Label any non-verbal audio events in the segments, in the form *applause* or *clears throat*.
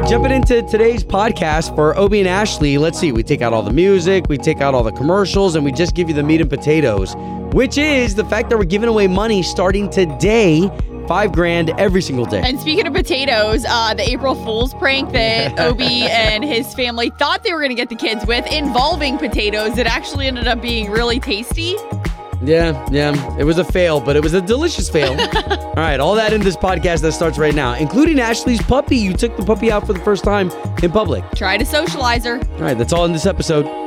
right, jumping into today's podcast for Obie and Ashley. Let's see, we take out all the music, we take out all the commercials, and we just give you the meat and potatoes, which is the fact that we're giving away money starting today. Five grand every single day. And speaking of potatoes, uh, the April Fool's prank that *laughs* Obi and his family thought they were going to get the kids with involving potatoes, it actually ended up being really tasty. Yeah, yeah. It was a fail, but it was a delicious fail. *laughs* all right, all that in this podcast that starts right now, including Ashley's puppy. You took the puppy out for the first time in public. Try to socialize her. All right, that's all in this episode.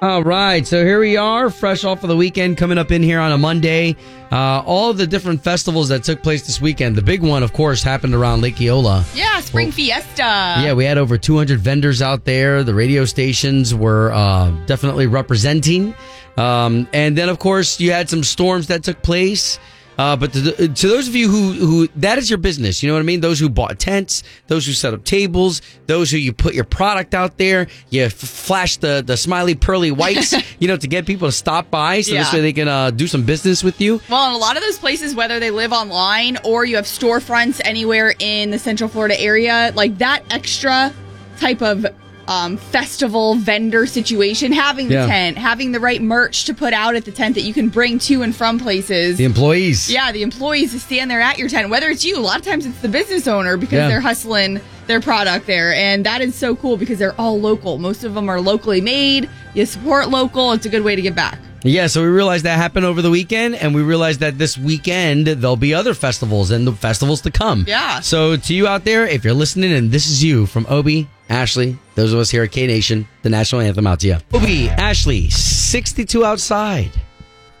All right, so here we are, fresh off of the weekend, coming up in here on a Monday. Uh, all the different festivals that took place this weekend. The big one, of course, happened around Lake Eola. Yeah, Spring Fiesta. Yeah, we had over 200 vendors out there. The radio stations were uh, definitely representing. Um, and then, of course, you had some storms that took place. Uh, but to, the, to those of you who, who that is your business, you know what I mean? Those who bought tents, those who set up tables, those who you put your product out there, you f- flash the, the smiley pearly whites, *laughs* you know, to get people to stop by so this way they can uh, do some business with you. Well, in a lot of those places, whether they live online or you have storefronts anywhere in the Central Florida area, like that extra type of um, festival vendor situation, having the Yeah. tent, having the right merch to put out at the tent that you can bring to and from places. The employees. Yeah, the employees to stand there at your tent, whether it's you, a lot of times it's the business owner because Yeah. they're hustling their product there. And that is so cool because they're all local. Most of them are locally made. You support local, it's a good way to give back. Yeah, so we realized that happened over the weekend, and we realized that this weekend there'll be other festivals and the festivals to come. Yeah. So to you out there, if you're listening, and this is you from Obi, Ashley, those of us here at K Nation, the national anthem out to you. Obi, Ashley, 62 outside.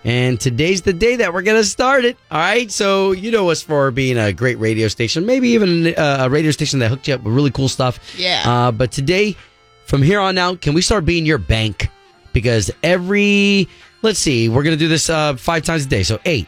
And today's the day that we're going to start it. All right. So, you know us for being a great radio station, maybe even uh, a radio station that hooked you up with really cool stuff. Yeah. Uh, but today, from here on out, can we start being your bank? Because every, let's see, we're going to do this uh, five times a day. So 8,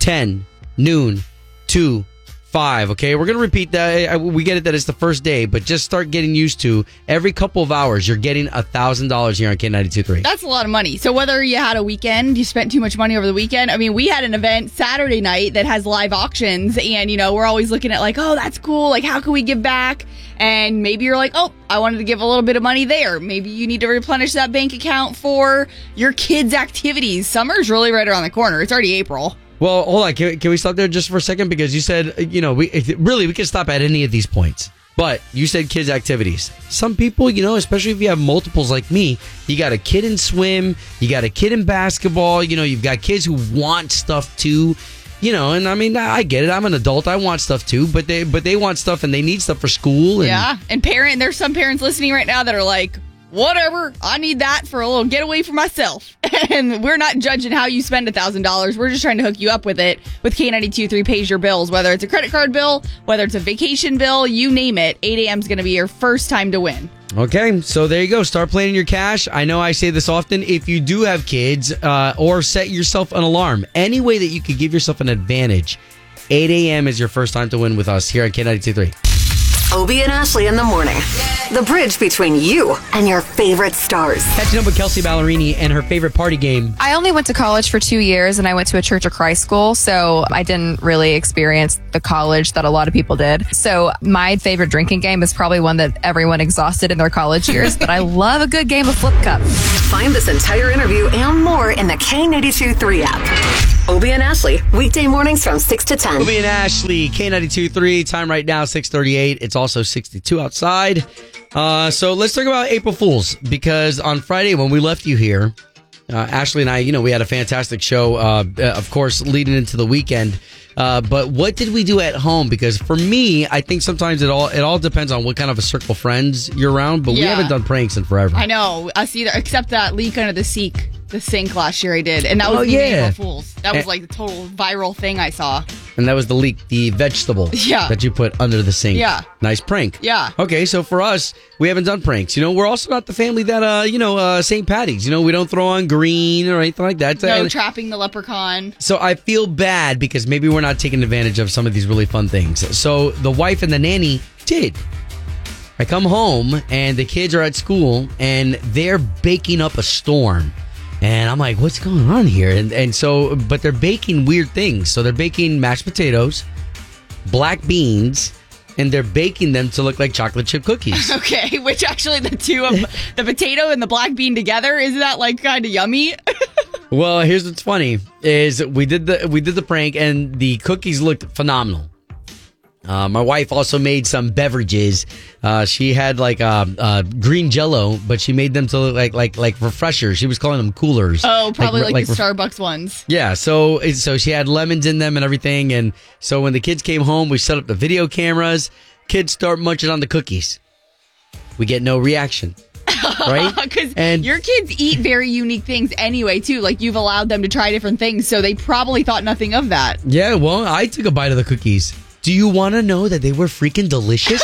10, noon, 2, 5. Okay. We're to repeat that. We get it that it's the first day, but just start getting used to every couple of hours, you're getting a $1,000 here on K92.3. That's a lot of money. So whether you had a weekend, you spent too much money over the weekend. I mean, we had an event Saturday night that has live auctions, and you know we're always looking at like, oh, that's cool. Like, how can we give back? And maybe you're like, oh, I wanted to give a little bit of money there. Maybe you need to replenish that bank account for your kids' activities. Summer's really right around the corner. It's already April. Well, hold on. Can, can we stop there just for a second? Because you said, you know, we really we can stop at any of these points. But you said kids' activities. Some people, you know, especially if you have multiples like me, you got a kid in swim, you got a kid in basketball, you know, you've got kids who want stuff too. You know, and I mean, I I get it. I'm an adult. I want stuff too, but they but they want stuff and they need stuff for school. And, Yeah. And parent, there's some parents listening right now that are like, whatever, I need that for a little getaway for myself. *laughs* and we're not judging how you spend a thousand dollars. We're just trying to hook you up with it with K923 pays your bills, whether it's a credit card bill, whether it's a vacation bill, you name it. 8 a.m. is going to be your first time to win. Okay, so there you go. Start planning your cash. I know I say this often. If you do have kids, uh, or set yourself an alarm, any way that you could give yourself an advantage, 8 a.m. is your first time to win with us here on K92.3. Obie and Ashley in the morning. The bridge between you and your favorite stars. Catching up with Kelsea Ballerini and her favorite party game. I only went to college for two years and I went to a Church of Christ school, so I didn't really experience the college that a lot of people did. So my favorite drinking game is probably one that everyone exhausted in their college years, but I *laughs* love a good game of flip cup. Find this entire interview and more in the K82 3 app. Obie and Ashley, weekday mornings from 6 to 10. Obie and Ashley, K92 3, Time right now, 638. It's also 62 outside. Uh, so let's talk about April Fools because on Friday when we left you here, uh, Ashley and I, you know, we had a fantastic show, uh, uh, of course, leading into the weekend. Uh, but what did we do at home? Because for me, I think sometimes it all it all depends on what kind of a circle of friends you're around. But we haven't done pranks in forever. I know us either, except that leak under the sink, the sink last year I did, and that was Oh, the yeah. April Fools. That was like the total viral thing I saw. And that was the leak, the vegetable *laughs* Yeah. that you put under the sink. Yeah. Nice prank. Yeah. Okay, so for us, we haven't done pranks. You know, we're also not the family that, uh, you know, uh, St. Patty's. You know, we don't throw on green or anything like that. No trapping the leprechaun. so I feel bad because maybe we're not taking advantage of some of these really fun things. So the wife and the nanny did. I come home and the kids are at school and they're baking up a storm. And I'm like, what's going on here? And and so but they're baking weird things. So they're baking mashed potatoes, black beans, and they're baking them to look like chocolate chip cookies. *laughs* Okay, which actually the two of the potato and the black bean together isn't that like kind of yummy? *laughs* well, here's what's funny is we did the we did the prank and the cookies looked phenomenal. Uh, my wife also made some beverages. Uh, she had like uh, uh, green Jello, but she made them to look like like like refreshers. She was calling them coolers. Oh, probably like, the ref- Starbucks ones. Yeah, so so she had lemons in them and everything, and so when the kids came home, we set up the video cameras. Kids start munching on the cookies. We get no reaction, right? *laughs* Because your kids eat very unique things anyway, too. Like you've allowed them to try different things, so they probably thought nothing of that. Yeah, well, I took a bite of the cookies. Do you want to know that they were freaking delicious?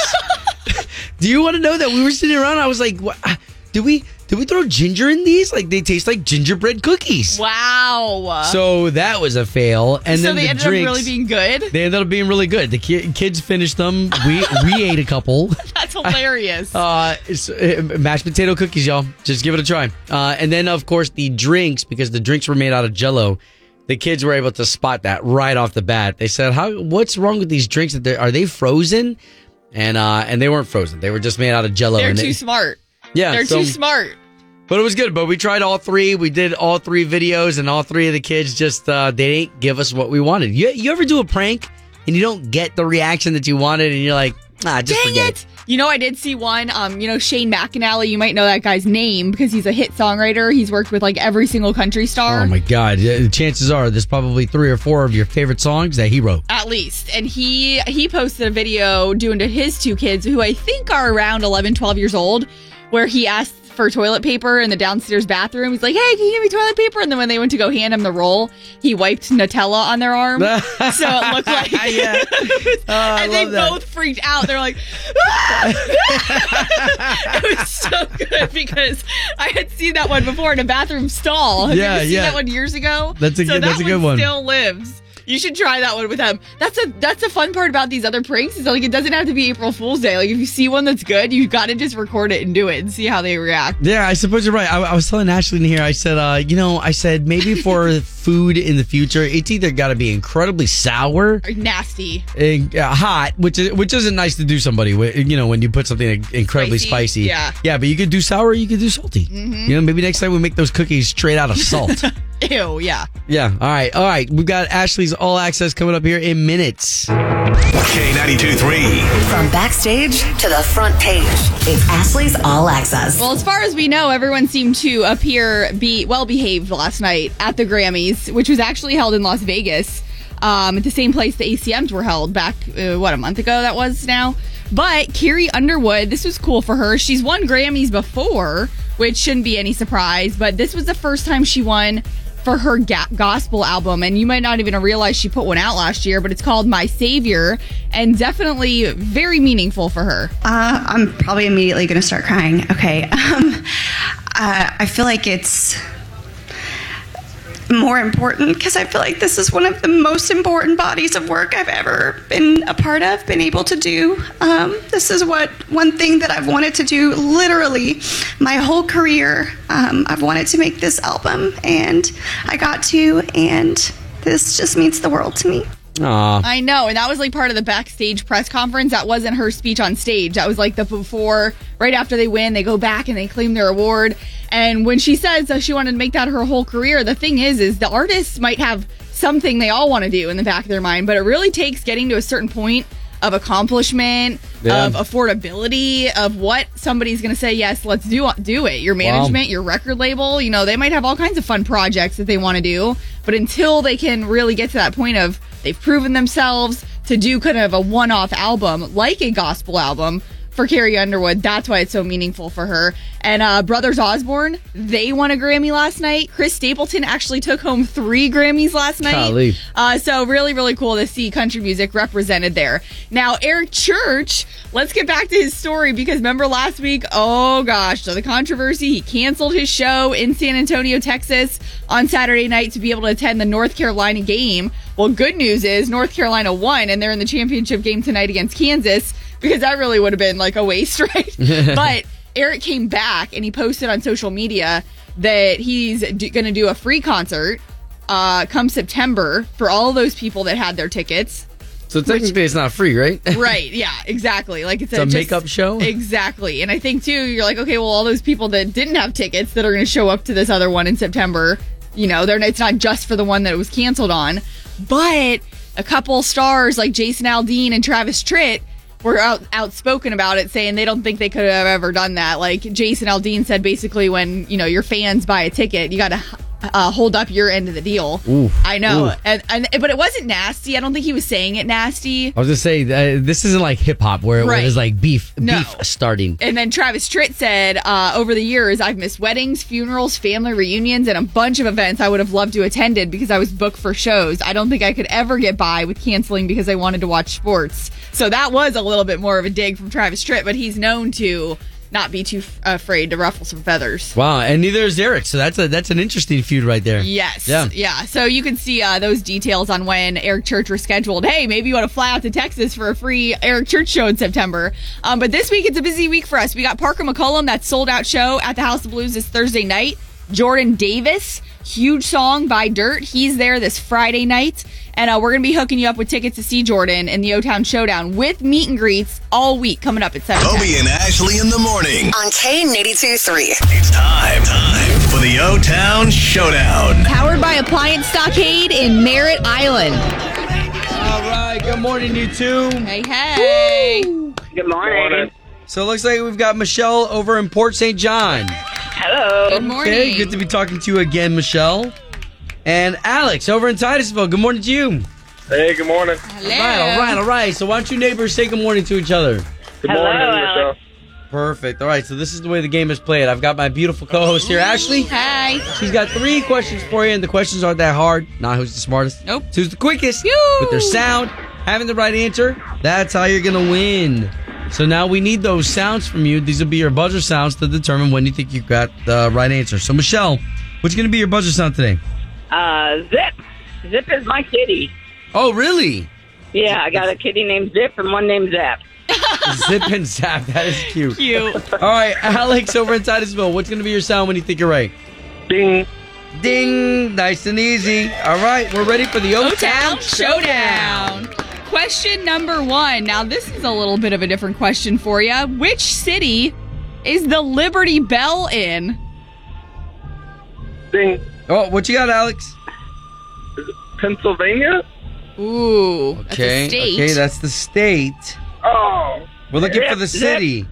*laughs* Do you want to know that we were sitting around? I was like, what? did we did we throw ginger in these? Like they taste like gingerbread cookies. Wow. So that was a fail. And so then they the ended drinks, up really being good. they ended up being really good. The ki- kids finished them. We we *laughs* ate a couple. That's hilarious. *laughs* Uh, it's, uh, mashed potato cookies, y'all. Just give it a try. Uh, and then, of course, the drinks because the drinks were made out of Jello. The kids were able to spot that right off the bat. They said, "How? What's wrong with these drinks? That are they frozen?" And uh, and they weren't frozen. They were just made out of Jello. They're and too they- smart. Yeah, They're so- too smart. But it was good. But we tried all three. We did all three videos, and all three of the kids just uh, they didn't give us what we wanted. You you ever do a prank and you don't get the reaction that you wanted, and you're like, ah, just Dang forget it. You know, I did see one. Um, you know, Shane McAnally. You might know that guy's name because he's a hit songwriter. He's worked with like every single country star. Oh my god! Yeah, Chances are there's probably three or four of your favorite songs that he wrote. at least and he he posted a video doing to his two kids who i think are around 11 12 years old where he asked for toilet paper in the downstairs bathroom he's like hey can you give me toilet paper and then when they went to go hand him the roll he wiped nutella on their arm *laughs* so it looked like Yeah. *laughs* Oh, and they that. both freaked out they're like *laughs* "Ah!" it was so good because i had seen that one before in a bathroom stall Have you Yeah, yeah. that one years ago That's a so good- that that's a good one. still lives you should try that one with them. That's a that's a fun part about these other pranks. Is like it doesn't have to be April Fool's Day. Like if you see one that's good, you got to just record it and do it and see how they react. Yeah, I suppose you're right. I, I was telling Ashley in here. I said, uh, you know, I said maybe for *laughs* food in the future, it's either got to be incredibly sour, Or nasty. and, uh, hot, which is which isn't nice to do somebody. with, You know, when you put something incredibly Spicy, spicy. yeah. Mm-hmm. yeah. But you could do sour, or you could do salty. You know, maybe next time we make those cookies straight out of salt. *laughs* Ew. Yeah. yeah. All right. All right. We've got Ashley's All Access coming up here in minutes. K92 3. From backstage to the front page, it's Ashley's All Access. Well, as far as we know, everyone seemed to appear be well behaved last night at the Grammys, which was actually held in Las Vegas, um, at the same place the ACMs were held back, uh, what, a month ago that was now? But Carrie Underwood, this was cool for her. She's won Grammys before, which shouldn't be any surprise, but this was the first time she won for her ga- gospel album. And you might not even realize she put one out last year, but it's called My Savior and definitely very meaningful for her. Uh, I'm probably immediately going to start crying. Okay. *laughs* Um, uh, I feel like it's more important because I feel like this is one of the most important bodies of work I've ever been a part of, been able to do. Um, this is what one thing that I've wanted to do literally my whole career. Um, I've wanted to make this album, and I got to, and this just means the world to me. Aw. I know, and that was like part of the backstage press conference. That wasn't her speech on stage. That was like the before, right after they win, they go back and they claim their award. And when she says that she wanted to make that her whole career, the thing is, is the artists might have something they all want to do in the back of their mind, but it really takes getting to a certain point of accomplishment, Yeah. of affordability, of what somebody's going to say. Yes, let's do do it. Your management, your record label, you know, they might have all kinds of fun projects that they want to do, but until they can really get to that point of they've proven themselves to do kind of a one-off album like a gospel album for Carrie Underwood. That's why it's so meaningful for her. And uh, Brothers Osborne, they won a Grammy last night. Chris Stapleton actually took home three Grammys last night. Uh, so really, really cool to see country music represented there. Now, Eric Church, let's get back to his story because remember last week? Oh gosh, so the controversy. He canceled his show in San Antonio, Texas on Saturday night to be able to attend the North Carolina game. Well, good news is North Carolina won and they're in the championship game tonight against Kansas because that really would have been like a waste, *laughs* right? *laughs* but Eric came back and he posted on social media that he's d- going to do a free concert uh, come September for all those people that had their tickets. So technically, it's not free, right? *laughs* right. Yeah. Exactly. Like it's, It's a just- makeup show? Exactly. And I think too, you're like, okay, well, all those people that didn't have tickets that are going to show up to this other one in September, you know, they're it's not just for the one that it was canceled on, but a couple stars like Jason Aldean and Travis Tritt were out, outspoken about it, saying they don't think they could have ever done that. Like Jason Aldean said, basically, when you know your fans buy a ticket, you got to uh, hold up your end of the deal. Ooh. I know, and, and but it wasn't nasty. I don't think he was saying it nasty. I was just say uh, this isn't like hip hop where, where Right. there's like beef, No. beef starting. And then Travis Tritt said, uh, over the years, I've missed weddings, funerals, family reunions, and a bunch of events I would have loved to attended because I was booked for shows. I don't think I could ever get by with canceling because I wanted to watch sports. So that was a little bit more of a dig from Travis Tritt, but he's known to not be too f- afraid to ruffle some feathers. Wow, and neither is Eric. So that's a that's an interesting feud right there. Yes. Yeah. Yeah. So you can see uh, those details on when Eric Church was scheduled. Hey, maybe you want to fly out to Texas for a free Eric Church show in September. Um, but this week it's a busy week for us. We got Parker McCollum, that sold out show at the House of Blues this Thursday night. Jordan Davis, huge song Buy Dirt. He's there this Friday night. And uh, we're going to be hooking you up with tickets to see Jordan in the O Town Showdown with meet and greets all week coming up at 7 Obie and Ashley in the morning. On K82 3. It's time, time for the O Town Showdown. Powered by Appliance Stockade in Merritt Island. All right. Good morning, you two. Hey, hey. Good morning. So it looks like we've got Michelle over in Port St. John. Hello. Good morning. Okay, good to be talking to you again, Michelle. And Alex over in Titusville. Good morning to you. Hey, good morning. Hello. All right, all right, all right. So why don't you neighbors say good morning to each other? Good Hello, morning, Alex. Michelle. Perfect. All right, so this is the way the game is played. I've got my beautiful co-host here, Ashley. Hi. She's got three questions for you, and the questions aren't that hard. Not who's the smartest. Nope. It's who's the quickest Yoo. with their sound, having the right answer. That's how you're gonna win. So now we need those sounds from you. These will be your buzzer sounds to determine when you think you got the right answer. So Michelle, what's gonna be your buzzer sound today? Uh, Zip. Zip is my kitty. Oh, really? Yeah, I got a kitty named Zip and one named Zap. *laughs* Zip and zap. That is cute. Cute. All right, Alex over in Titusville. What's gonna be your sound when you think you're right? Ding. Ding. Nice and easy. All right, we're ready for the O O-Town Showdown. Question number one. Now, this is a little bit of a different question for you. Which city is the Liberty Bell in? Ding. Oh, what you got, Alex? Pennsylvania? Ooh, that's Okay, a state. okay, that's the state. Oh. We're looking for the Zip, city.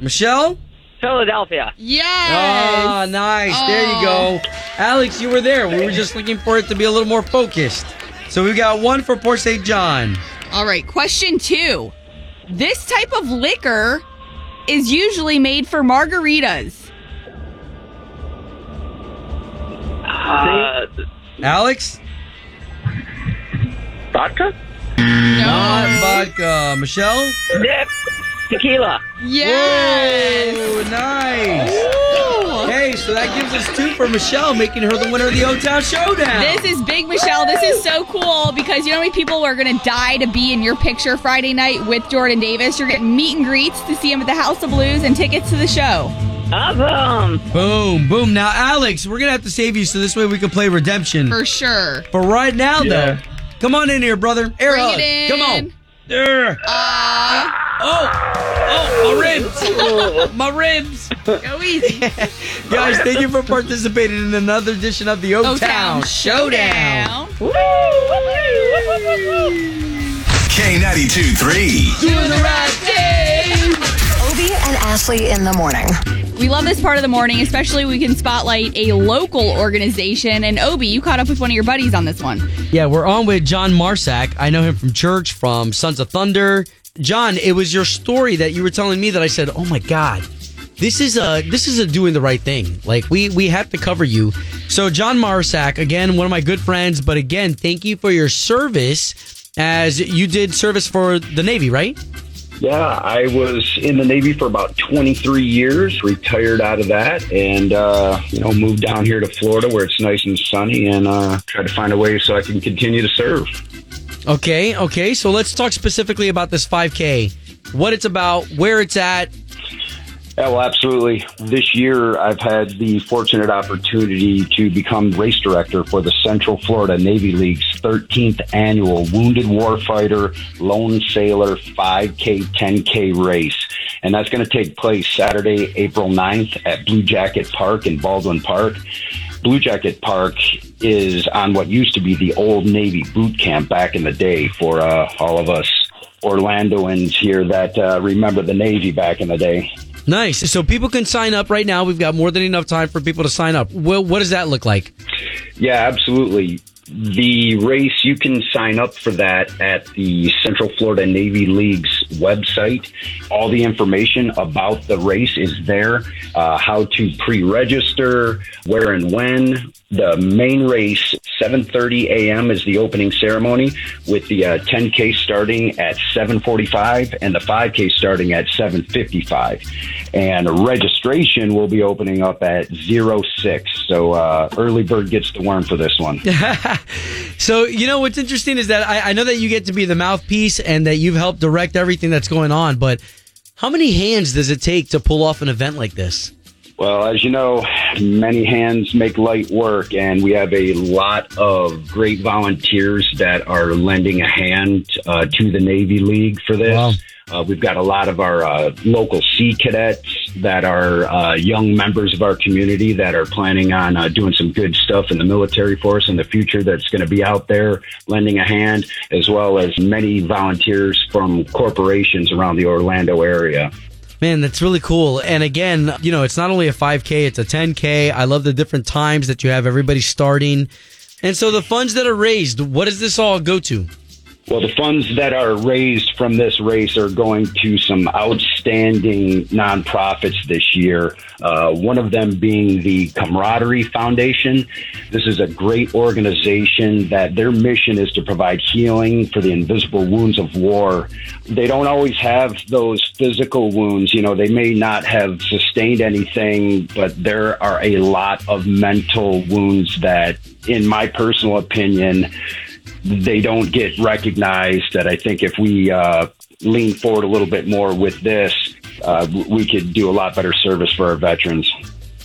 Michelle? Philadelphia. yes. Ah, nice. There you go. Alex, you were there. We were just looking for it to be a little more focused. So we've got one for Port St. John. All right, question two. This type of liquor is usually made for margaritas. Uh, Alex? Vodka? Not vodka. Michelle? Zip. Tequila. Yes. Whoa, nice. Ooh. Hey, so that gives us two for Michelle, making her the winner of the O-Town Showdown. This is big, Michelle. This is so cool because you know how many people are going to die to be in your picture Friday night with Jordan Davis? You're getting meet and greets to see him at the House of Blues and tickets to the show. Awesome. Boom, boom. Now, Alex, we're going to have to save you so this way we can play redemption. For sure. But right now, Yeah. though, come on in here, brother. Air Bring hug. it in. Come on. There. Ah. Oh, oh, my ribs. *laughs* my ribs. Go easy. *laughs* Guys, thank you for participating in another edition of the O-Town, Showdown. K92 3. Doing the right thing. Obie and Ashley in the morning. We love this part of the morning, especially we can spotlight a local organization. And Obi, you caught up with one of your buddies on this one. Yeah, we're on with John Marsack. I know him from church, from Sons of Thunder. John, it was your story that you were telling me that I said, "Oh my God, this is a this is a doing the right thing." Like we we have to cover you. So John Marsack, again, one of my good friends, but again, thank you for your service as you did service for the Navy, right? Yeah, I was in the Navy for about 23 years, retired out of that, and, uh, you know, moved down here to Florida where it's nice and sunny and uh, try to find a way so I can continue to serve. Okay, okay. So let's talk specifically about this 5K. What it's about, where it's at. Yeah, well, absolutely. This year, I've had the fortunate opportunity to become race director for the Central Florida Navy League's 13th annual Wounded Warfighter Lone Sailor 5K, 10K race. And that's going to take place Saturday, April 9th at Blue Jacket Park in Baldwin Park. Blue Jacket Park is on what used to be the old Navy boot camp back in the day for uh, all of us Orlandoans here that uh, remember the Navy back in the day. Nice. So people can sign up right now. We've got more than enough time for people to sign up. Well, what does that look like? Yeah, absolutely. The race, you can sign up for that at the Central Florida Navy League's website. All the information about the race is there, uh, how to pre-register, where and when. The main race, 7.30 a.m. is the opening ceremony with the uh, 10K starting at 7.45 and the 5K starting at 7.55. And registration will be opening up at 06. So uh, early bird gets the worm for this one. *laughs* So, you know, what's interesting is that I, I know that you get to be the mouthpiece and that you've helped direct everything that's going on, but how many hands does it take to pull off an event like this? Well, as you know, many hands make light work, and we have a lot of great volunteers that are lending a hand uh, to the Navy League for this. Wow. Uh, we've got a lot of our uh, local Sea Cadets that are uh, young members of our community that are planning on uh, doing some good stuff in the military force in the future that's going to be out there lending a hand, as well as many volunteers from corporations around the Orlando area. Man, that's really cool. And again, you know, it's not only a 5K, it's a 10K. I love the different times that you have everybody starting. And so the funds that are raised, what does this all go to? Well, the funds that are raised from this race are going to some outstanding nonprofits this year. Uh, one of them being the Camaraderie Foundation. This is a great organization that their mission is to provide healing for the invisible wounds of war. They don't always have those physical wounds. You know, they may not have sustained anything, but there are a lot of mental wounds that, in my personal opinion, they don't get recognized. That I think if we uh, lean forward a little bit more with this, uh, we could do a lot better service for our veterans.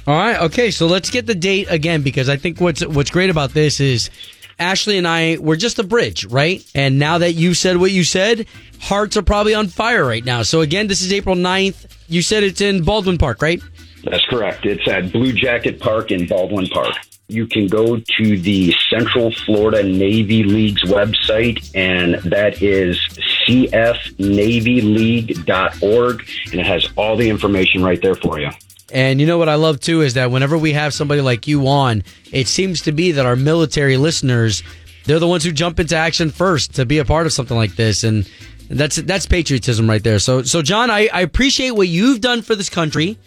All right, okay, so let's get the date again because I think what's what's great about this is Ashley and I we're just a bridge, right? And now that you said what you said, hearts are probably on fire right now. So again, this is April 9th. You said it's in Baldwin Park, right? That's correct. It's at Blue Jacket Park in Baldwin Park. You can go to the Central Florida Navy League's website, and that is cfnavyleague.org, and it has all the information right there for you. And you know what I love too is that whenever we have somebody like you on, it seems to be that our military listeners, they're the ones who jump into action first to be a part of something like this. And that's that's patriotism right there. So so John, I, I appreciate what you've done for this country,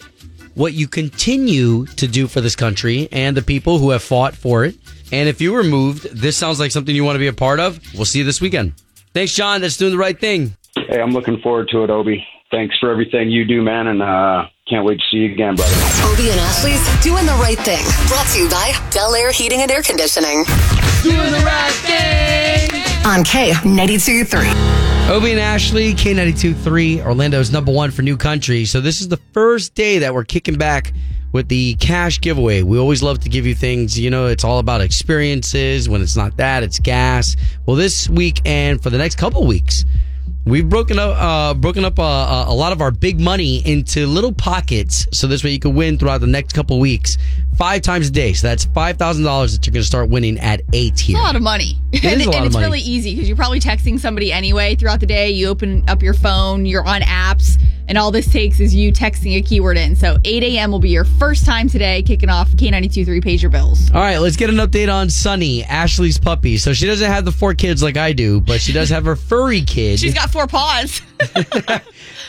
what you continue to do for this country and the people who have fought for it. And if you were moved, this sounds like something you want to be a part of. We'll see you this weekend. Thanks, John. That's doing the right thing. Hey, I'm looking forward to it, Obi. Thanks for everything you do, man, and uh, can't wait to see you again, brother. Obie and Ashley's Doing the Right Thing. Brought to you by Bel Air Heating and Air Conditioning. Doing the right thing. On K92.3. Obie and Ashley, K92.3, Orlando's number one for new country. So this is the first day that we're kicking back with the cash giveaway. We always love to give you things, you know, it's all about experiences. When it's not that, it's gas. Well, this week and for the next couple weeks, We've broken up, uh, broken up uh, a lot of our big money into little pockets, so this way you can win throughout the next couple weeks, five times a day. So that's five thousand dollars that you're going to start winning at eight here. It's a lot of money. It *laughs* and a lot and of it's money. really easy because you're probably texting somebody anyway throughout the day. You open up your phone, you're on apps, and all this takes is you texting a keyword in. So 8 a.m. will be your first time today, kicking off K92.3 Pays Your Bills. All right, let's get an update on Sunny, Ashley's puppy. So she doesn't have the four kids like I do, but she does have her furry kid. She's got four paws. *laughs*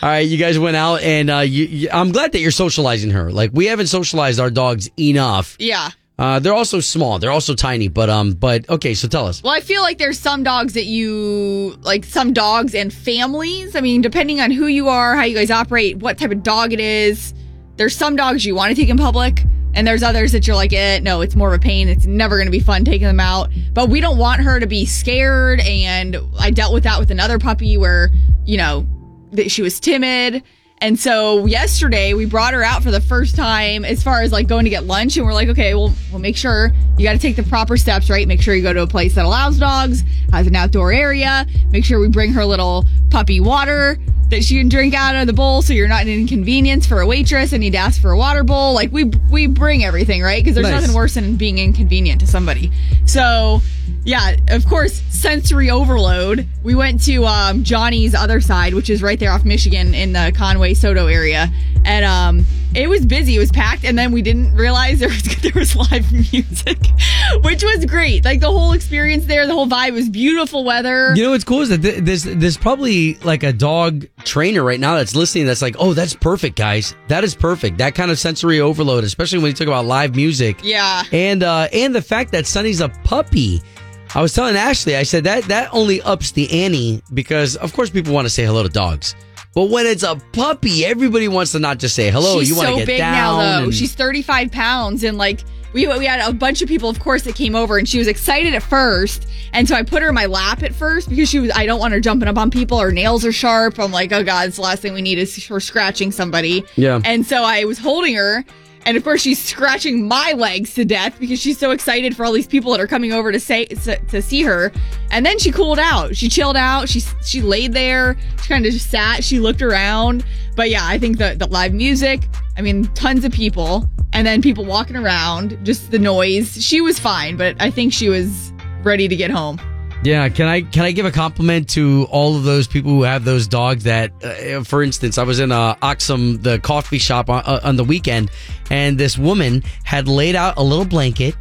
All right, you guys went out, and uh, you, you, I'm glad that you're socializing her. Like we haven't socialized our dogs enough. yeah. Uh, they're also small. They're also tiny, but um, but okay. So tell us. Well, I feel like there's some dogs that you like, some dogs and families. I mean, depending on who you are, how you guys operate, what type of dog it is. There's some dogs you want to take in public, and there's others that you're like, eh, no, it's more of a pain. It's never going to be fun taking them out. But we don't want her to be scared. And I dealt with that with another puppy where, you know, that she was timid. And so yesterday we brought her out for the first time as far as like going to get lunch. And we're like, okay, well, we'll make sure you got to take the proper steps, right? Make sure you go to a place that allows dogs, has an outdoor area. Make sure we bring her little puppy water that she can drink out of the bowl so you're not an inconvenience for a waitress and need to ask for a water bowl. Like we we bring everything, right? Because there's Nice. nothing worse than being inconvenient to somebody. So yeah, of course, sensory overload. We went to um, Johnny's other side, which is right there off Michigan in the Conway SoDo area, and um, it was busy. It was packed, and then we didn't realize there was *laughs* there was live music, *laughs* which was great. Like the whole experience there, the whole vibe was beautiful weather. You know what's cool is that th- there's there's probably like a dog trainer right now that's listening that's like, oh, that's perfect, guys. That is perfect. That kind of sensory overload, especially when you talk about live music. Yeah. And uh and the fact that Sunny's a puppy. I was telling Ashley, I said that that only ups the ante because of course people want to say hello to dogs. But when it's a puppy, everybody wants to not just say hello. She's you want so to get big down. now, though. and- She's 35 pounds, and like we we had a bunch of people, of course, that came over, and she was excited at first, and so I put her in my lap at first because she was. I don't want her jumping up on people. Her nails are sharp. I'm like, oh god, it's the last thing we need is her scratching somebody. Yeah. And so I was holding her. And of course, she's scratching my legs to death because she's so excited for all these people that are coming over to say to see her. And then she cooled out. She chilled out. She she laid there. She kind of just sat. She looked around. But yeah, I think the the live music. I mean, tons of people, and then people walking around. Just the noise. She was fine, but I think she was ready to get home. Yeah, can I can I give a compliment to all of those people who have those dogs that, uh, for instance, I was in uh, Axum, the coffee shop on, uh, on the weekend, and this woman had laid out a little blanket,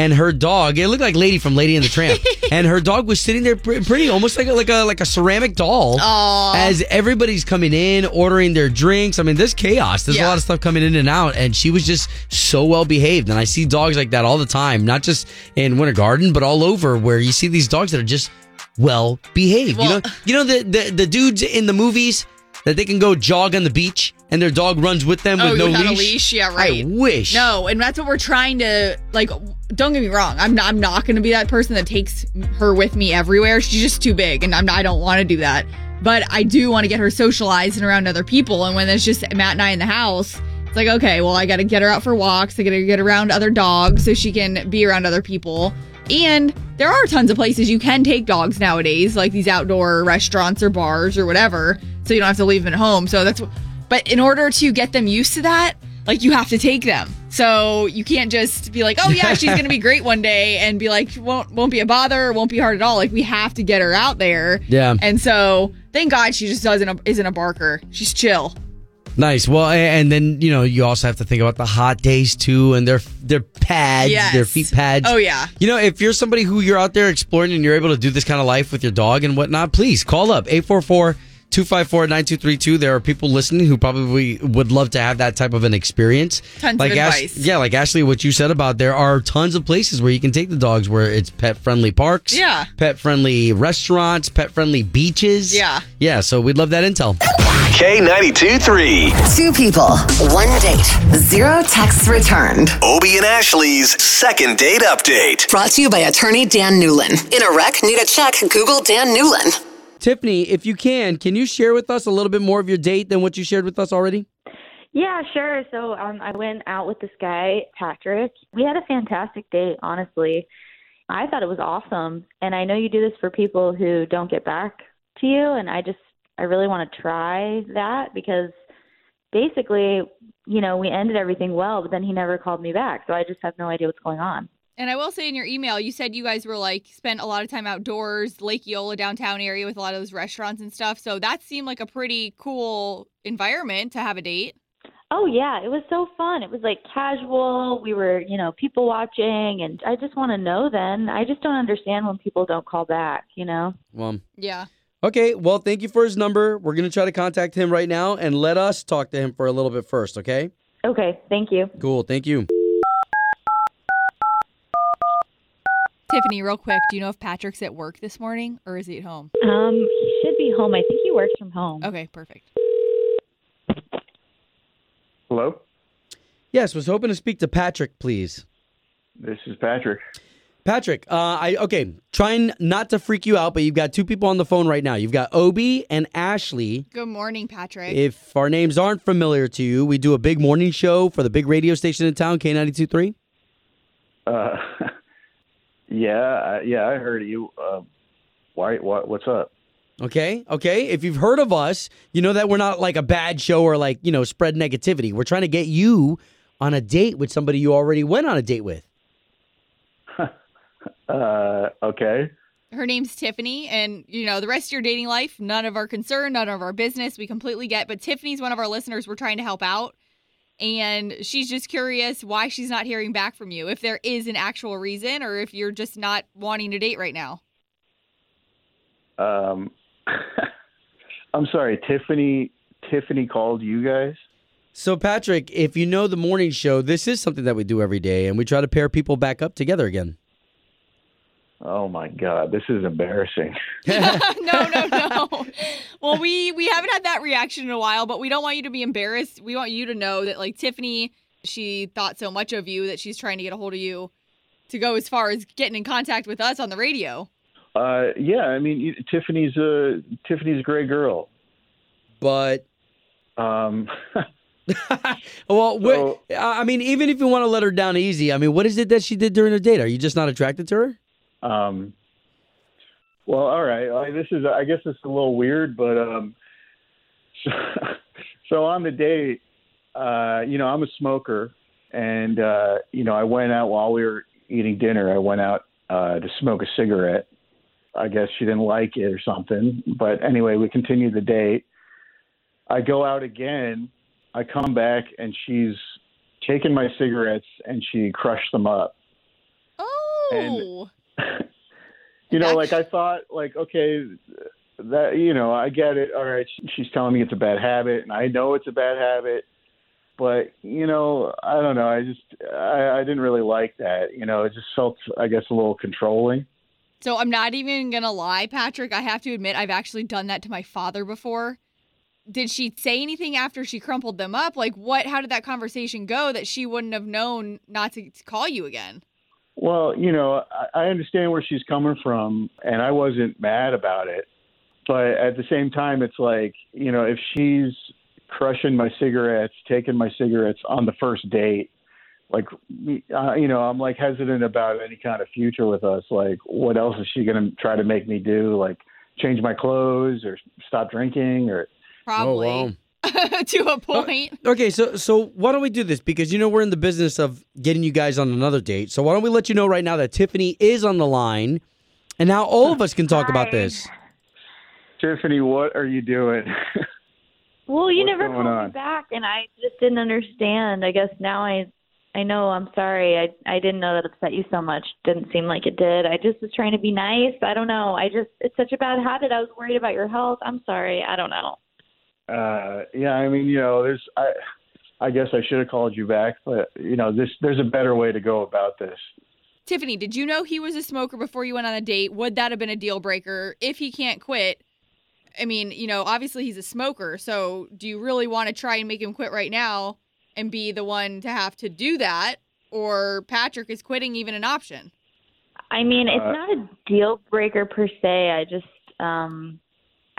and her dog, it looked like Lady from Lady and the Tramp, *laughs* and her dog was sitting there pretty, almost like a, like a like a ceramic doll, Aw. as everybody's coming in, ordering their drinks. I mean, there's chaos. There's a lot of stuff coming in and out, and she was just so well behaved. And I see dogs like that all the time, not just in Winter Garden, but all over, where you see these dogs that are just well behaved. you know, you know the, the the dudes in the movies that they can go jog on the beach and their dog runs with them with oh, no without leash. leash, yeah, right. I wish. No, and that's what we're trying to like. Don't get me wrong. I'm not. I'm not going to be that person that takes her with me everywhere. She's just too big, and I'm. Not, I don't want to do that. But I do want to get her socialized and around other people. And when there's just Matt and I in the house, it's like okay, well, I got to get her out for walks. I got to get around other dogs so she can be around other people. And there are tons of places you can take dogs nowadays, like these outdoor restaurants or bars or whatever, so you don't have to leave them at home. So that's. But in order to get them used to that, like you have to take them. So you can't just be like, oh yeah, she's gonna be great one day, and be like, won't won't be a bother, won't be hard at all. Like we have to get her out there. Yeah. And so thank God she just doesn't isn't a barker. She's chill. Nice. Well, and then you know you also have to think about the hot days too, and their their pads, Yes. their feet pads. Oh, yeah. You know, if you're somebody who you're out there exploring and you're able to do this kind of life with your dog and whatnot, please call up 844 254 9232. There are people listening who probably would love to have that type of an experience. Tons of like advice. yeah, like Ashley, what you said about there are tons of places where you can take the dogs where it's pet friendly parks, Yeah. pet friendly restaurants, pet friendly beaches. Yeah. Yeah, so we'd love that intel. K92 3. Two people, one date, zero texts returned. Obie and Ashley's second date update. Brought to you by attorney Dan Newlin. In a wreck, need a check, Google Dan Newlin. Tiffany, if you can, can you share with us a little bit more of your date than what you shared with us already? Yeah, sure. So um, I went out with this guy, Patrick. We had a fantastic date, honestly. I thought it was awesome. And I know you do this for people who don't get back to you. And I just, I really want to try that because basically, you know, we ended everything well, but then he never called me back. So I just have no idea what's going on. And I will say in your email, you said you guys were like spent a lot of time outdoors, Lake Eola downtown area with a lot of those restaurants and stuff. So that seemed like a pretty cool environment to have a date. Oh yeah, it was so fun. It was like casual. We were, you know, people watching and I just want to know then. I just don't understand when people don't call back, you know. Well, Yeah. okay. Well, thank you for his number. We're going to try to contact him right now and let us talk to him for a little bit first, okay? Okay, thank you. Cool. Thank you. Tiffany, real quick, do you know if Patrick's at work this morning or is he at home? Um, he should be home. I think he works from home. Okay, perfect. Hello, Yes, was hoping to speak to Patrick, please. this is Patrick. Patrick, uh, I okay, trying not to freak you out, but you've got two people on the phone right now. You've got Obi and Ashley. Good morning, Patrick. If our names aren't familiar to you, we do a big morning show for the big radio station in town, K92.3. Uh, *laughs* yeah, I- yeah, I heard you. Uh, why? What? What's up? Okay, okay. If you've heard of us, you know that we're not like a bad show or like, you know, spread negativity. We're trying to get you on a date with somebody you already went on a date with. *laughs* Uh, okay. Her name's Tiffany, and you know the rest of your dating life, none of our concern, none of our business. We completely get. But Tiffany's one of our listeners. We're trying to help out, and she's just curious why she's not hearing back from you. If there is an actual reason, or if you're just not wanting to date right now. Um, *laughs* I'm sorry, Tiffany. Tiffany called you guys. So, Patrick, if you know the morning show, this is something that we do every day, and we try to pair people back up together again. Oh my God, this is embarrassing. *laughs* *laughs* no, no, no. *laughs* well, we we haven't had that reaction in a while, but we don't want you to be embarrassed. We want you to know that like Tiffany, she thought so much of you that she's trying to get a hold of you to go as far as getting in contact with us on the radio. Uh, yeah, I mean you- Tiffany's a Tiffany's a great girl. But um, well, what, I mean, even if you want to let her down easy, I mean, what is it that she did during the date? Are you just not attracted to her? Um, well, all right. Uh, this is, I guess, it's a little weird, but um, *laughs* so, so on the date, uh, you know, I'm a smoker, and uh, you know, I went out while we were eating dinner. I went out uh, to smoke a cigarette. I guess she didn't like it or something. But anyway, we continued the date. I go out again. I come back, and she's taken my cigarettes and she crushed them up. Oh. *laughs* you know, like I thought, like okay, that you know, I get it. All right, she's telling me it's a bad habit, and I know it's a bad habit, but you know, I don't know. I just I, I didn't really like that. You know, it just felt, I guess, a little controlling. So I'm not even gonna lie, Patrick. I have to admit, I've actually done that to my father before. Did she say anything after she crumpled them up? Like, what? How did that conversation go that she wouldn't have known not to, to call you again? Well, you know, I, I understand where she's coming from, and I wasn't mad about it. But at the same time, it's like, you know, if she's crushing my cigarettes, taking my cigarettes on the first date, like, uh, you know, I'm like hesitant about any kind of future with us. Like, what else is she going to try to make me do? Like, change my clothes or stop drinking or. Probably. Oh, *laughs* to a uh, point. Okay, so so why don't we do this? Because you know we're in the business of getting you guys on another date. So why don't we let you know right now that Tiffany is on the line, and now all of us can talk about this. Tiffany, what are you doing? *laughs* Well, you What's never going called on? me back, and I just didn't understand. I guess now I, I know. I'm sorry. I I didn't know that upset you so much. Didn't seem like it did. I just was trying to be nice. I don't know. I just it's such a bad habit. I was worried about your health. I'm sorry. I don't know. Uh yeah i mean you know there's i i guess i should have called you back but you know this there's a better way to go about this Tiffany, did you know he was a smoker before you went on a date? Would that have been a deal breaker if he can't quit? I mean, you know, obviously he's a smoker, so do you really want to try and make him quit right now and be the one to have to do that? Or Patrick is quitting even an option? I mean, it's Uh, not a deal breaker per se. I just um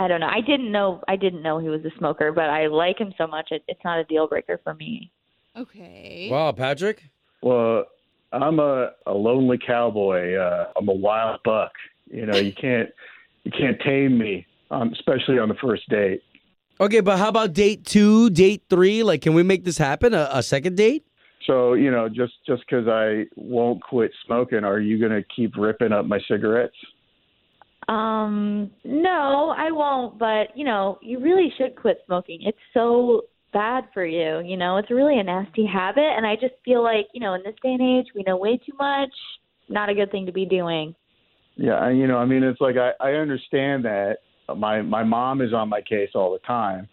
I don't know. I didn't know I didn't know he was a smoker, but I like him so much it, it's not a deal breaker for me. Okay. Wow, Patrick. well i'm a a lonely cowboy uh i'm a wild buck you know you can't you can't tame me um especially on the first date Okay, but how about date two, date three? Like, can we make this happen? A, a second date? so you know just just because i won't quit smoking are you going to keep ripping up my cigarettes Um, no, I won't, but you know, you really should quit smoking. It's so bad for you, you know. It's really a nasty habit and I just feel like, you know, in this day and age, we know way too much. Not a good thing to be doing. Yeah, and, you know, I mean, it's like I, I understand that my my mom is on my case all the time,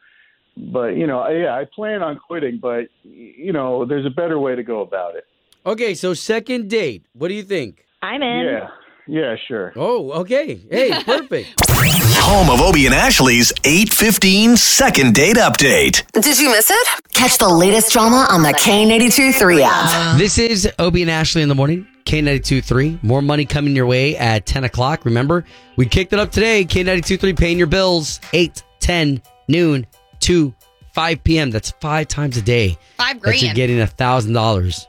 but you know, yeah, I plan on quitting, but you know, there's a better way to go about it. Okay, so second date. What do you think? I'm in. Yeah, Yeah, sure. Oh, okay. Hey, *laughs* perfect. Home of Obie and Ashley's 815 second date update. Did you miss it? Catch the latest drama on the K82 3 app. This is Obie and Ashley in the morning. K92.3. More money coming your way at 10 o'clock. Remember, we kicked it up today. K92.3 paying your bills 8, 10, noon, 2, 5 p.m. That's five times a day. Five That you're getting a $1,000.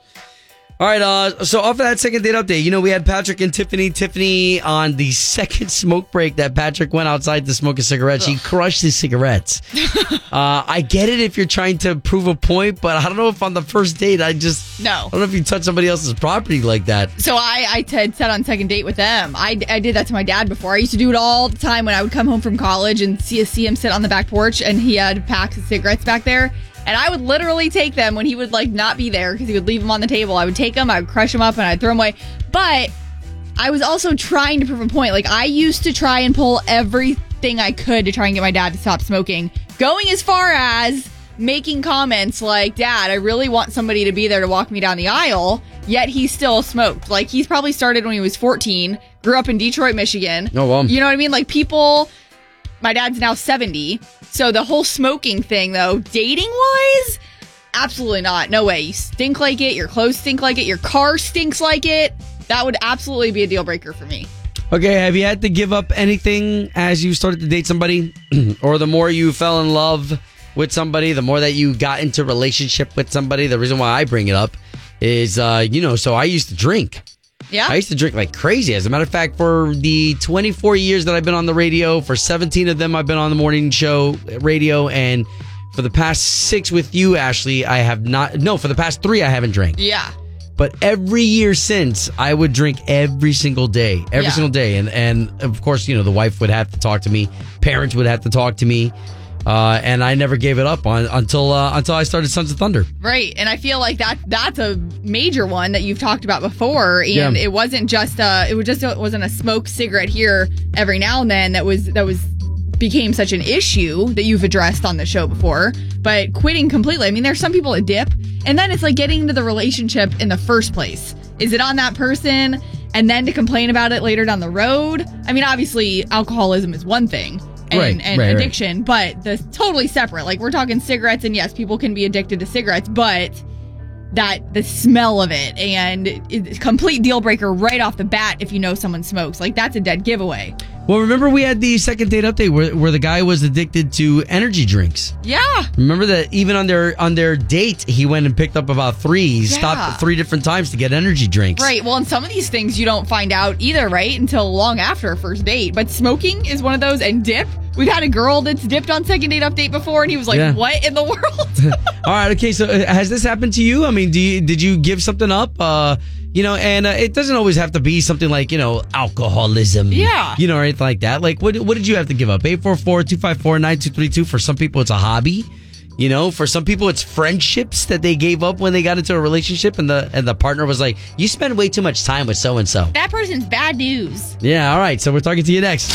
All right, uh, so off of that second date update, you know, we had Patrick and Tiffany. Tiffany on the *laughs* second smoke break that Patrick went outside to smoke a cigarette. She crushed his cigarettes. *laughs* uh, I get it if you're trying to prove a point, but I don't know if on the first date, I just, No. I don't know if you touch somebody else's property like that. So I, I had set on second date with them. I, I did that to my dad before. I used to do it all the time when I would come home from college and see, see him sit on the back porch and he had packs of cigarettes back there. And I would literally take them when he would like not be there because he would leave them on the table. I would take them, I would crush them up, and I'd throw them away. But I was also trying to prove a point. Like I used to try and pull everything I could to try and get my dad to stop smoking, going as far as making comments like, "Dad, I really want somebody to be there to walk me down the aisle." Yet he still smoked. Like he's probably started when he was 14, grew up in Detroit, Michigan. Oh, wow. You know what I mean? Like people my dad's now 70. So the whole smoking thing though, dating wise, absolutely not. No way. You stink like it, your clothes stink like it, your car stinks like it. That would absolutely be a deal breaker for me. Okay, have you had to give up anything as you started to date somebody? *clears throat* or the more you fell in love with somebody, the more that you got into relationship with somebody? The reason why I bring it up is, uh, you know, so I used to drink. Yeah. I used to drink like crazy. As a matter of fact, for the 24 years that I've been on the radio, for 17 of them, I've been on the morning show uh, radio. And for the past six with you, Ashley, I have not, no, for the past three, I haven't drank. Yeah. But every year since, I would drink every single day, every Yeah. single day, and and of course, you know, the wife would have to talk to me, parents would have to talk to me, uh, and I never gave it up on until uh, until I started Sons of Thunder. Right. And I feel like that that's a major one that you've talked about before. And Yeah. it wasn't just uh it was just it wasn't a smoke cigarette here every now and then that was that was became such an issue that you've addressed on the show before. But quitting completely. I mean, there's some people that dip and then it's like getting into the relationship in the first place. Is it on that person? And then to complain about it later down the road. I mean, obviously alcoholism is one thing. And, Right, and right, right. addiction, but the totally separate. Like we're talking cigarettes, and yes, people can be addicted to cigarettes, but that the smell of it and it's complete deal breaker right off the bat if you know someone smokes. Like that's a dead giveaway. Well, remember we had the second date update where, where the guy was addicted to energy drinks. Yeah. Remember that even on their on their date, he went and picked up about three. He Yeah. stopped three different times to get energy drinks. Right. Well, and some of these things you don't find out either, right? Until long after a first date. But smoking is one of those and dip. We've had a girl that's dipped on second date update before and he was like, Yeah. "What in the world?" *laughs* All right. Okay. So uh, has this happened to you? I mean, do you, did you give something up? Uh, you know, and uh, it doesn't always have to be something like you know alcoholism. Yeah. You know, or anything like that. Like, what what did you have to give up? 844-254-9232 For some people, it's a hobby. You know, for some people, it's friendships that they gave up when they got into a relationship, and the and the partner was like, "You spend way too much time with so and so." that person's bad news. Yeah, all right. So we're talking to you next.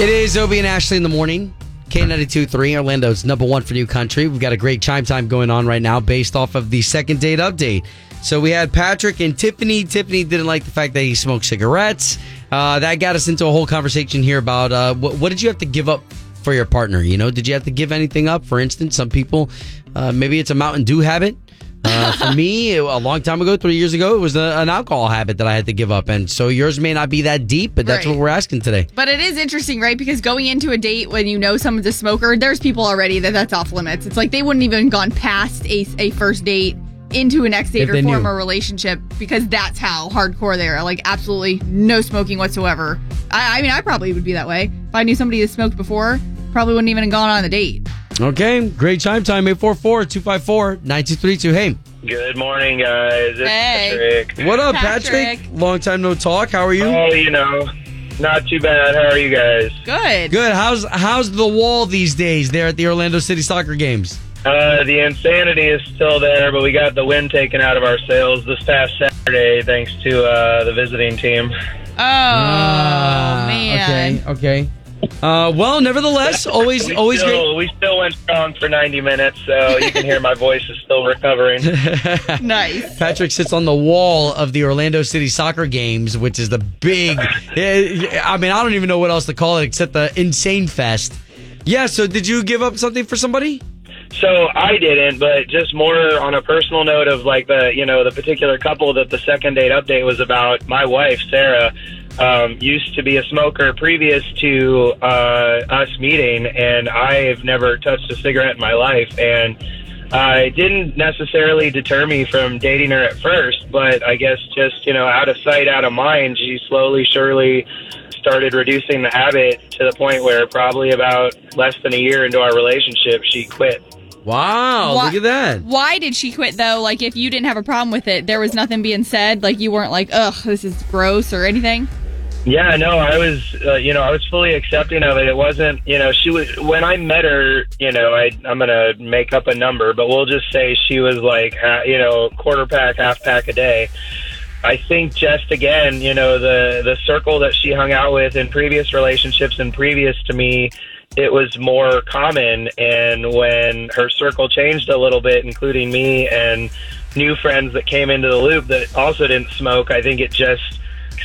It is Obie and Ashley in the morning. K92.3, Orlando's number one for new country. We've got a great chime time going on right now based off of the second date update. So we had Patrick and Tiffany. Tiffany didn't like the fact that he smoked cigarettes. Uh, that got us into a whole conversation here about uh, what, what did you have to give up for your partner? You know, did you have to give anything up? For instance, some people, uh, maybe it's a Mountain Dew habit. Uh, *laughs* for me, a long time ago, three years ago, it was a, an alcohol habit that I had to give up. And so yours may not be that deep, but that's Right. what we're asking today. But it is interesting, right? Because going into a date when you know someone's a smoker, there's people already that that's off limits. It's like they wouldn't even gone past a, a first date into a next date or form knew. a relationship because that's how hardcore they are. Like absolutely no smoking whatsoever. I, I mean, I probably would be that way if I knew somebody that smoked before. Probably wouldn't even have gone on the date. Okay, great chime time. 844-254-9232. Hey, Good morning, guys. It's Hey. Patrick. what up, Patrick. Patrick? Long time no talk. How are you? Oh, you know, not too bad. How are you guys? Good. Good. How's how's the wall these days there at the Orlando City Soccer games? Uh, the insanity is still there, but we got the wind taken out of our sails this past Saturday thanks to uh, the visiting team. Oh man. Okay, okay. Uh, well, nevertheless, *laughs* always, we always great. We still went strong for 90 minutes, so you can hear my voice is still recovering. *laughs* nice. Patrick sits on the wall of the Orlando City soccer games, which is the big. *laughs* I mean, I don't even know what else to call it except the insane fest. Yeah. So, did you give up something for somebody? So I didn't, but just more on a personal note of like the you know the particular couple that the second date update was about. My wife Sarah um, used to be a smoker previous to uh, us meeting, and I've never touched a cigarette in my life, and. Uh, it didn't necessarily deter me from dating her at first, but I guess just, you know, out of sight, out of mind, she slowly, surely started reducing the habit to the point where probably about less than a year into our relationship, she quit. Wow, Why- look at that. Why did she quit though? Like, if you didn't have a problem with it, there was nothing being said. Like, you weren't like, "Ugh, this is gross" or anything. Yeah, no, I was, uh, you know, I was fully accepting of it. It wasn't, you know, she was when I met her, you know, I I'm gonna make up a number, but we'll just say she was like, you know, quarter pack, half pack a day. I think just again, you know, the the circle that she hung out with in previous relationships and previous to me, it was more common. And when her circle changed a little bit, including me and new friends that came into the loop that also didn't smoke, I think it just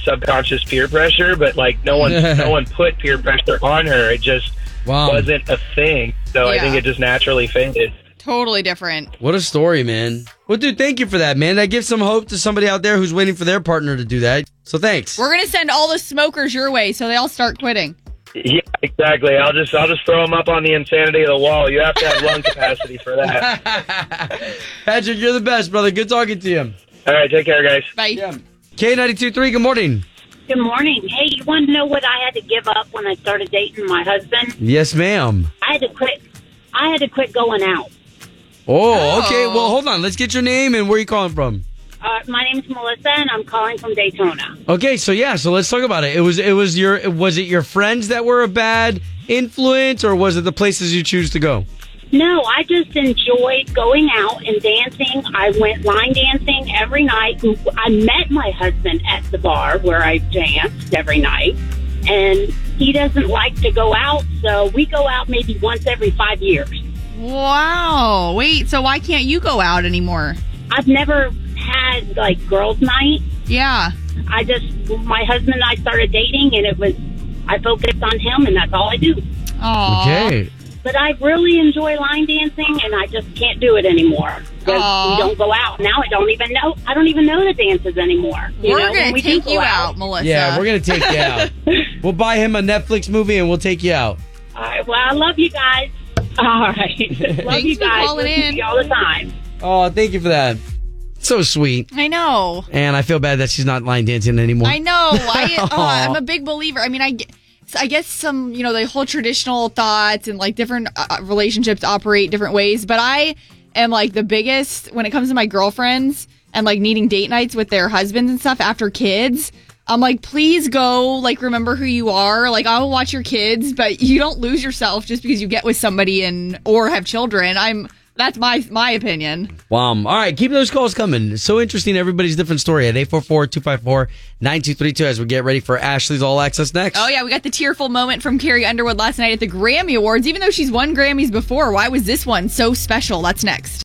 subconscious peer pressure. But like no one, *laughs* no one put peer pressure on her. It just Wow. wasn't a thing. So I think it just naturally faded. Totally different. What a story, man. Well, dude, thank you for that, man. That gives some hope to somebody out there who's waiting for their partner to do that. So thanks. We're gonna send all the smokers your way, so they all start quitting. Yeah, exactly. I'll just I'll just throw them up on the insanity of the wall. You have to have lung capacity for that. *laughs* Patrick, you're the best, brother. Good talking to you. All right, take care, guys. Bye. K92.3, good morning. Good morning. Hey, you want to know what I had to give up when I started dating my husband? Yes, ma'am. I had to quit. I had to quit going out. Oh, okay. Well, hold on. Let's get your name and where you calling from. Uh, my name's Melissa, and I'm calling from Daytona. Okay, so yeah, so let's talk about it. It was it was your was it your friends that were a bad influence or was it the places you choose to go? No, I just enjoyed going out and dancing. I went line dancing every night. I met my husband at the bar where I danced every night, and he doesn't like to go out, so we go out maybe once every five years. Wow. Wait. So why can't you go out anymore? I've never had like girls' night. Yeah. I just my husband and I started dating, and it was I focused on him, and that's all I do. Aw. Okay. But I really enjoy line dancing, and I just can't do it anymore we don't go out now. I don't even know. I don't even know the dances anymore. You We're know, gonna we do take go you out, Melissa. Yeah, we're gonna take you out. *laughs* we'll buy him a Netflix movie and we'll take you out. All right. Well, I love you guys. *laughs* All right. *laughs* love Thanks you for guys. calling Listen to in. you all the time. Oh, thank you for that. So sweet. I know. And I feel bad that she's not line dancing anymore. I know. I, oh, I'm a big believer. I mean, I, ge- I guess some, you know, the whole traditional thoughts and like different uh, relationships operate different ways. But I am like the biggest when it comes to my girlfriends and like needing date nights with their husbands and stuff after kids. I'm like, please go, like, remember who you are. Like, I'll watch your kids, but you don't lose yourself just because you get with somebody and or have children. I'm that's my my opinion. Wow. All right, keep those calls coming. It's so interesting. Everybody's different story at 844-254-9232 as we get ready for Ashley's All Access next. Oh yeah, we got the tearful moment from Carrie Underwood last night at the Grammy Awards. Even though she's won Grammys before, why was this one so special? That's next.